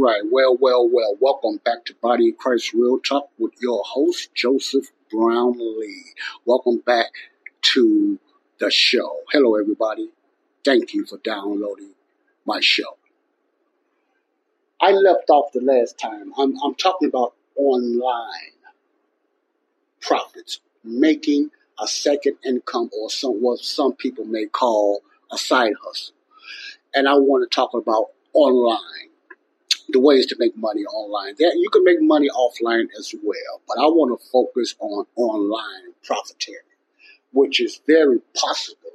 All right, well, well, well. Welcome back to Body of Christ Real Talk with your host, Joseph Brownlee. Welcome back to the show. Hello, everybody. Thank you for downloading my show. I left off the last time. I'm, I'm talking about online profits, making a second income or some, what some people may call a side hustle. And I want to talk about online the ways to make money online. There, you can make money offline as well, but I want to focus on online profiteering, which is very possible,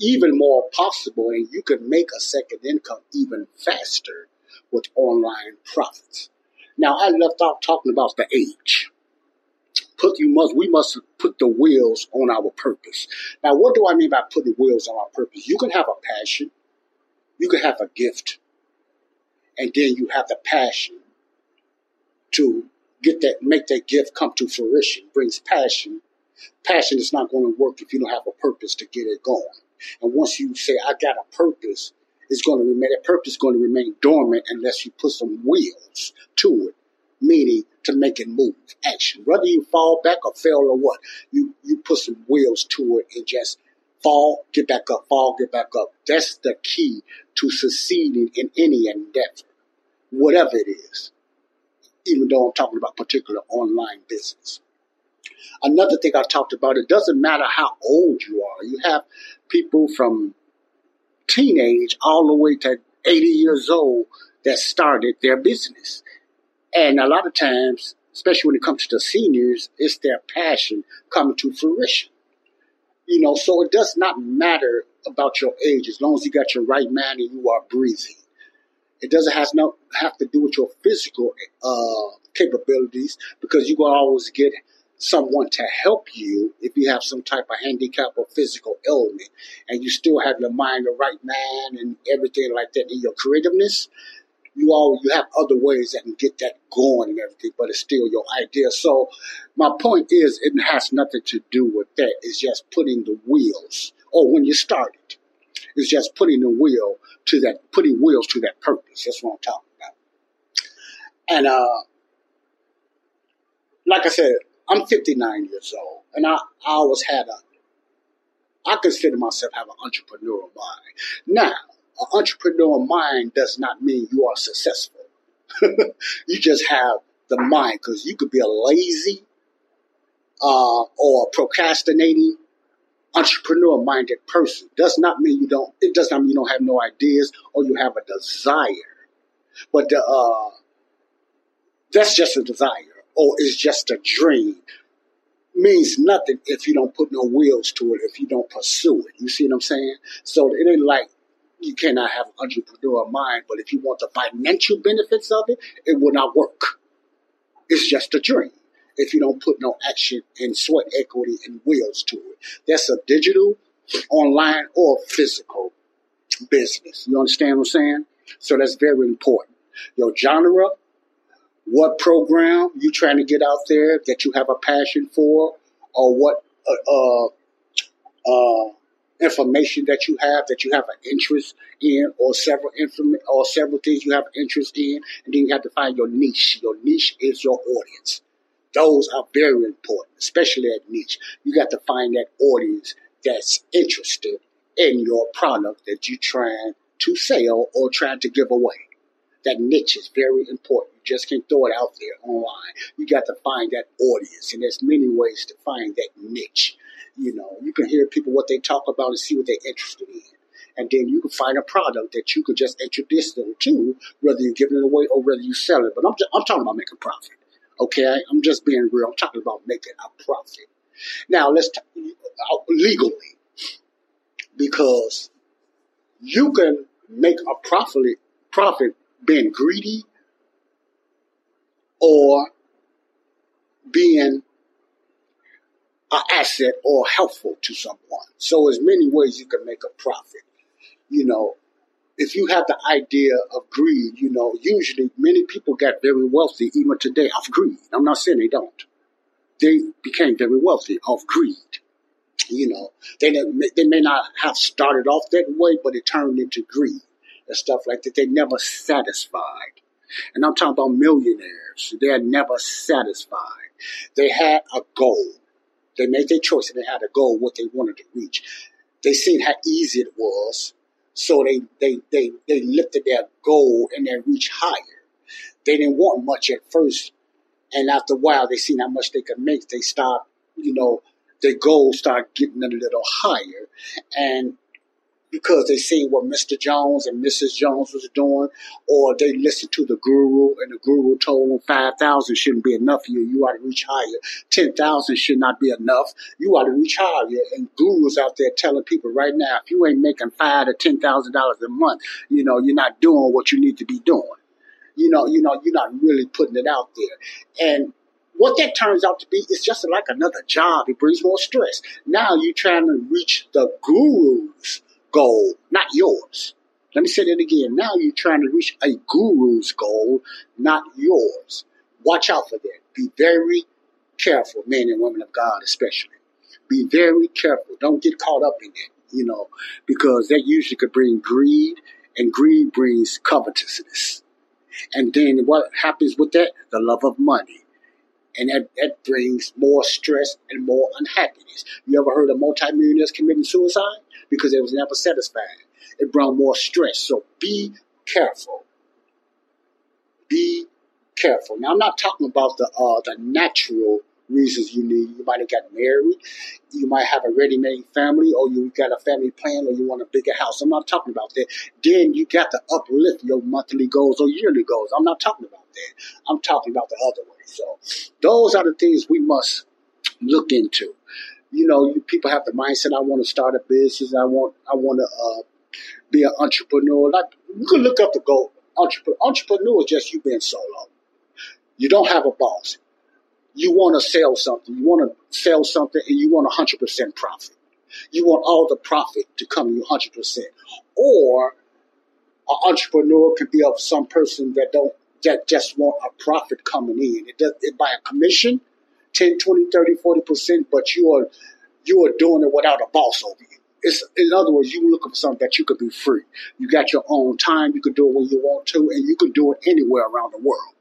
even more possible, and you can make a second income even faster with online profits. Now, I left off talking about the age. Put you must we must put the wheels on our purpose. Now, what do I mean by putting wheels on our purpose? You can have a passion, you can have a gift, and then you have the passion to get that make that gift come to fruition. Brings passion. Passion is not going to work if you don't have a purpose to get it going. And once you say i got a purpose it's going to remain that purpose is going to remain dormant unless you put some wheels to it meaning to make it move. Action. Whether you fall back or fail or what you you put some wheels to it and just fall get back up fall get back up. That's the key to succeeding in any endeavor whatever it is even though I'm talking about particular online business. Another thing I talked about, it doesn't matter how old you are. You have people from teenage all the way to 80 years old that started their business. And a lot of times, especially when it comes to the seniors, it's their passion coming to fruition. You know, so it does not matter about your age as long as you got your right mind and you are breathing. It doesn't have no have to do with your physical uh, capabilities because you're gonna always get someone to help you if you have some type of handicap or physical ailment, and you still have your mind, the right man, and everything like that, in your creativeness. You all you have other ways that can get that going and everything, but it's still your idea. So my point is, it has nothing to do with that. It's just putting the wheels, or when you start it, it's just putting the wheel to that, putting wheels to that purpose. That's what I'm talking about. And uh, like I said, I'm 59 years old, and I, I always had a, I consider myself have an entrepreneurial mind. Now, an entrepreneur mind does not mean you are successful. you just have the mind, because you could be a lazy uh, or procrastinating entrepreneur minded person. Does not mean you don't. It does not mean you don't have no ideas or you have a desire. But the, uh, that's just a desire or it's just a dream. Means nothing if you don't put no wheels to it, if you don't pursue it. You see what I'm saying? So it ain't like you cannot have an entrepreneur mind, but if you want the financial benefits of it, it will not work. It's just a dream if you don't put no action and sweat equity and wheels to it. That's a digital, online, or physical business. You understand what I'm saying? So that's very important. Your genre, what program you trying to get out there that you have a passion for, or what uh, uh, uh, information that you have that you have an interest in, or several inform- or several things you have an interest in, and then you have to find your niche. Your niche is your audience. Those are very important, especially at niche. You got to find that audience that's interested in your product that you're trying to sell or trying to give away. That niche is very important. You just can't throw it out there online. You got to find that audience, and there's many ways to find that niche. You know, you can hear people what they talk about and see what they're interested in. And then you can find a product that you could just introduce them to, whether you're giving it away or whether you sell it. But I'm, just, I'm talking about making profit. Okay, I'm just being real. I'm talking about making a profit. Now let's talk uh, legally, because you can make a profit profit being greedy or being an asset or helpful to someone. So there's many ways you can make a profit. You know, if you have the idea of greed, you know, usually many people get very wealthy even today of greed. I'm not saying they don't. They became very wealthy of greed. You know, they they may not have started off that way, but it turned into greed and stuff like that. They never satisfied. And I'm talking about millionaires. They're never satisfied. They had a goal. They made their choice and they had a goal, what they wanted to reach. They seen how easy it was. So they, they, they, they lifted their goal and they reached higher. They didn't want much at first. And after a while, they seen how much they could make. They start, you know, their goals start getting a little higher. And because they seen what Mr. Jones and Mrs. Jones was doing, or they listened to the guru and the guru told them 5,000 shouldn't be enough for you. You ought to reach higher. 10,000 should not be enough. You ought to reach higher. And gurus out there telling people right now, if you ain't making five to $10,000 a month, you know, you're not doing what you need to be doing. You know, you know, you're not really putting it out there. And what that turns out to be is just like another job. It brings more stress. Now you're trying to reach the guru's goal, not yours. Let me say that again. Now you're trying to reach a guru's goal, not yours. Watch out for that. Be very careful, men and women of God, especially. Be very careful. Don't get caught up in it, you know, because that usually could bring greed, and greed brings covetousness. And then what happens with that? The love of money. And that, that brings more stress and more unhappiness. You ever heard of multimillionaires committing suicide? Because they was never satisfied. It brought more stress. So be careful. Be careful. Now I'm not talking about the uh, the natural reasons you need. You might have got married, you might have a ready-made family, or you got a family plan, or you want a bigger house. I'm not talking about that. Then you got to uplift your monthly goals or yearly goals. I'm not talking about that. I'm talking about the other way. So those are the things we must look into. You know, you people have the mindset. I want to start a business. I want. I want to uh, be an entrepreneur. Like you can look up the goal. Entrepreneur, entrepreneur is just you being solo. You don't have a boss you want to sell something, you want to sell something and you want 100% profit. You want all the profit to come to you 100%. Or an entrepreneur could be of some person that don't, that just want a profit coming in. It does it by a commission, 10, 20, 30, 40%, but you are, you are doing it without a boss over you. It's, in other words, you looking for something that you could be free. You got your own time. You can do it when you want to, and you can do it anywhere around the world.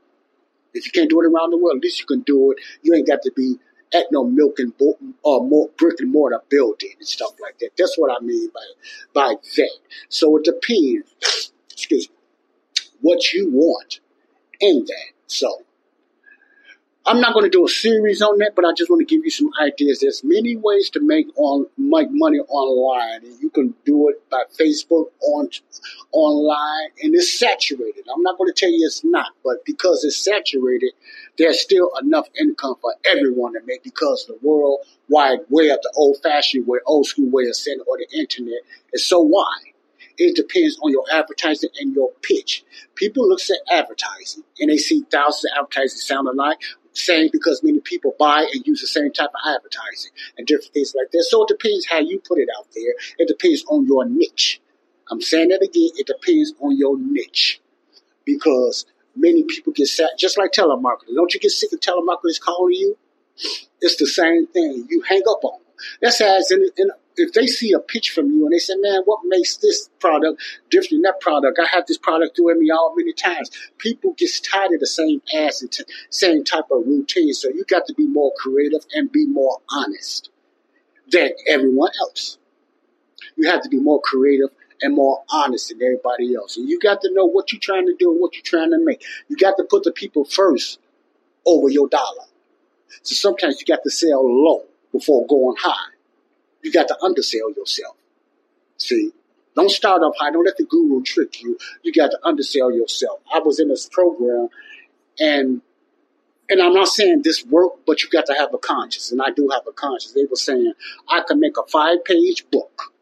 If you can't do it around the world, at least you can do it. You ain't got to be at no milk and bo- uh, more brick and mortar building and stuff like that. That's what I mean by by that. So it depends. Excuse me. What you want in that. So I'm not going to do a series on that, but I just want to give you some ideas. There's many ways to make on make money online, and you can do it by Facebook on online, and it's saturated. I'm not going to tell you it's not, but because it's saturated, there's still enough income for everyone to make because the world wide web, the old fashioned way, old school way of sending or the internet is so wide. It depends on your advertising and your pitch. People look at advertising and they see thousands of advertising sound alike same because many people buy and use the same type of advertising and different things like that. So it depends how you put it out there. It depends on your niche. I'm saying that again. It depends on your niche because many people get sat just like telemarketers. Don't you get sick of telemarketers calling you? It's the same thing. You hang up on them. That's as in, in, if they see a pitch from you and they say, man, what makes this product different than that product? I have this product doing me all many times. People get tired of the same ass and t- same type of routine. So you got to be more creative and be more honest than everyone else. You have to be more creative and more honest than everybody else. And you got to know what you're trying to do and what you're trying to make. You got to put the people first over your dollar. So sometimes you got to sell low before going high. You got to undersell yourself. See, don't start off high. Don't let the guru trick you. You got to undersell yourself. I was in this program, and and I'm not saying this work, but you got to have a conscience, and I do have a conscience. They were saying I could make a five page book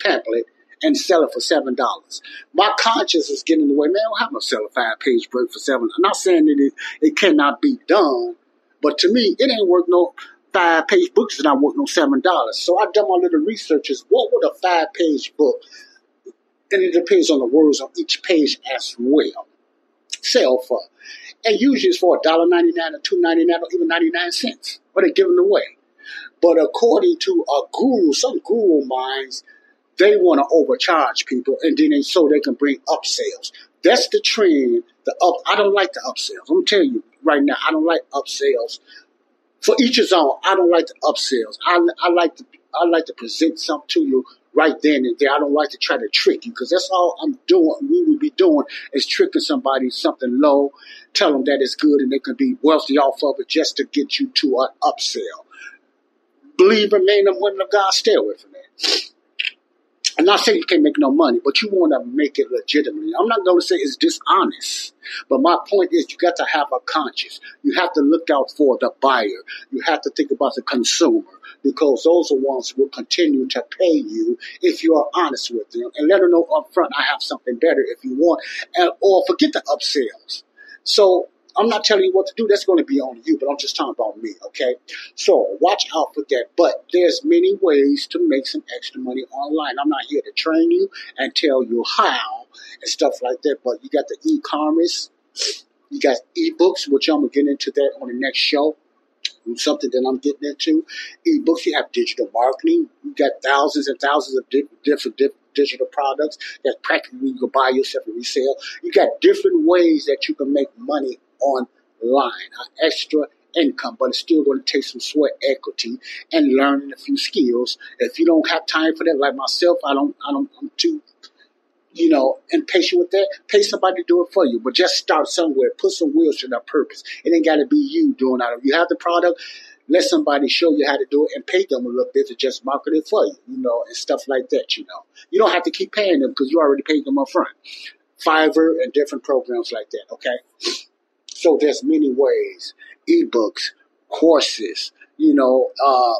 pamphlet and sell it for seven dollars. My conscience is getting in the way. Man, I don't sell a five page book for seven. I'm not saying that it, it cannot be done, but to me, it ain't worth no five page books and I worth no seven dollars. So I done my little research. Is what would a five page book, and it depends on the words on each page as well, sell for. And usually it's for a dollar ninety nine or two ninety nine or even ninety nine cents. But they're giving away. But according to a guru, some guru minds, they want to overcharge people and then they, so they can bring up sales. That's the trend. The up. I don't like the upsells. I'm telling you right now. I don't like upsells. For each his own. I don't like the upsells. I, I like to I like to present something to you right then and there. I don't like to try to trick you because that's all I'm doing. We would be doing is tricking somebody something low, tell them that it's good and they can be wealthy off of it just to get you to an upsell. Believe in men and women of God, stay away from that. I'm not saying you can't make no money, but you want to make it legitimately. I'm not going to say it's dishonest, but my point is you got to have a conscience. You have to look out for the buyer. You have to think about the consumer because those are ones who will continue to pay you if you are honest with them and let them know up front, I have something better if you want, and, or forget the upsells. So I'm not telling you what to do. That's going to be on you, but I'm just talking about me, okay? So watch out for that. But there's many ways to make some extra money online. I'm not here to train you and tell you how and stuff like that. But you got the e-commerce, you got ebooks, which I'm gonna get into that on the next show. Something that I'm getting into. Ebooks, you have digital marketing. You got thousands and thousands of di- different, different digital products that practically you can buy yourself and resell. You got different ways that you can make money online, an extra income, but it's still going to take some sweat equity and learning a few skills. If you don't have time for that, like myself, I don't, I don't, I'm too, you know, impatient with that. Pay somebody to do it for you, but just start somewhere. Put some wheels to that purpose. It ain't got to be you doing it. If you have the product, let somebody show you how to do it and pay them a little bit to just market it for you, you know, and stuff like that, you know. You don't have to keep paying them because you already paid them up front. Fiverr and different programs like that, okay? So there's many ways, ebooks, courses, you know, uh,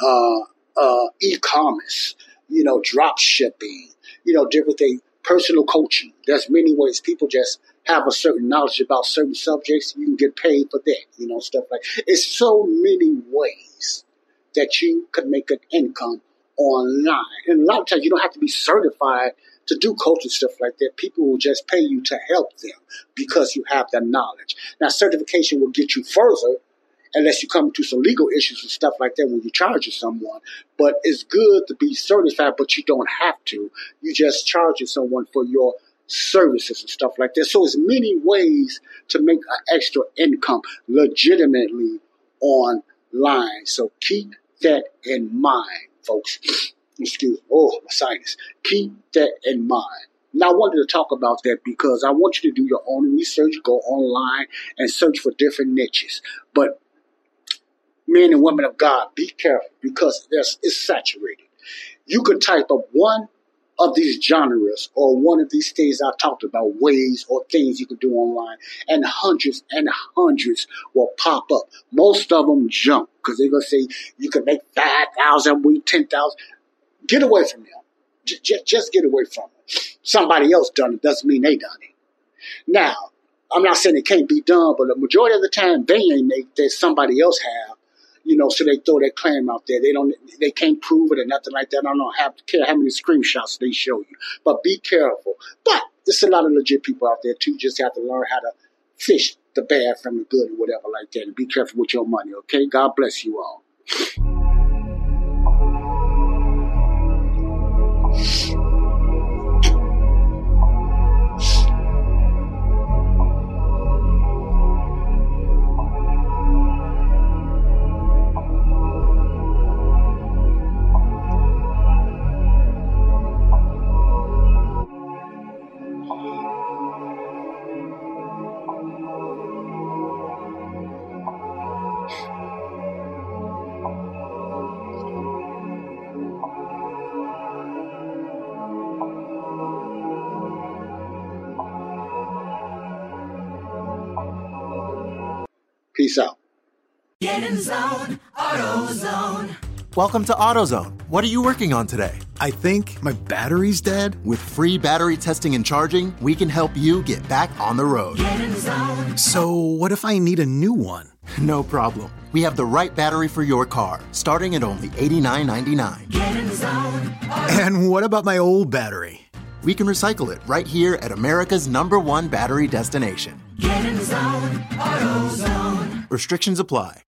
uh, uh, e-commerce, you know, drop shipping, you know, different things, personal coaching. There's many ways people just have a certain knowledge about certain subjects. You can get paid for that, you know, stuff like. It's so many ways that you could make an income online, and a lot of times you don't have to be certified to do culture stuff like that. People will just pay you to help them because you have the knowledge. Now, certification will get you further unless you come into some legal issues and stuff like that when you charge someone. But it's good to be certified, but you don't have to. You just charge someone for your services and stuff like that. So it's many ways to make an extra income legitimately online. So keep that in mind, folks. Excuse me. Oh, my sinus. Keep that in mind. Now, I wanted to talk about that because I want you to do your own research, go online and search for different niches. But men and women of God, be careful because it's saturated. You could type up one of these genres or one of these things I talked about, ways or things you could do online, and hundreds and hundreds will pop up. Most of them jump because they're going to say you can make 5,000 a week, 10,000. Get away from them. J- j- just get away from them. Somebody else done it doesn't mean they done it. Now, I'm not saying it can't be done, but the majority of the time they ain't that somebody else have. You know, so they throw that claim out there. They don't, they can't prove it or nothing like that. I don't care how many screenshots they show you, but be careful. But there's a lot of legit people out there too. Just have to learn how to fish the bad from the good or whatever like that, and be careful with your money. Okay, God bless you all. Get in zone, AutoZone. Welcome to AutoZone. What are you working on today? I think my battery's dead. With free battery testing and charging, we can help you get back on the road. Get in zone, So, what if I need a new one? No problem. We have the right battery for your car, starting at only $89.99. get in zone, And what about my old battery? We can recycle it right here at America's number one battery destination. get in zone, AutoZone. Restrictions apply.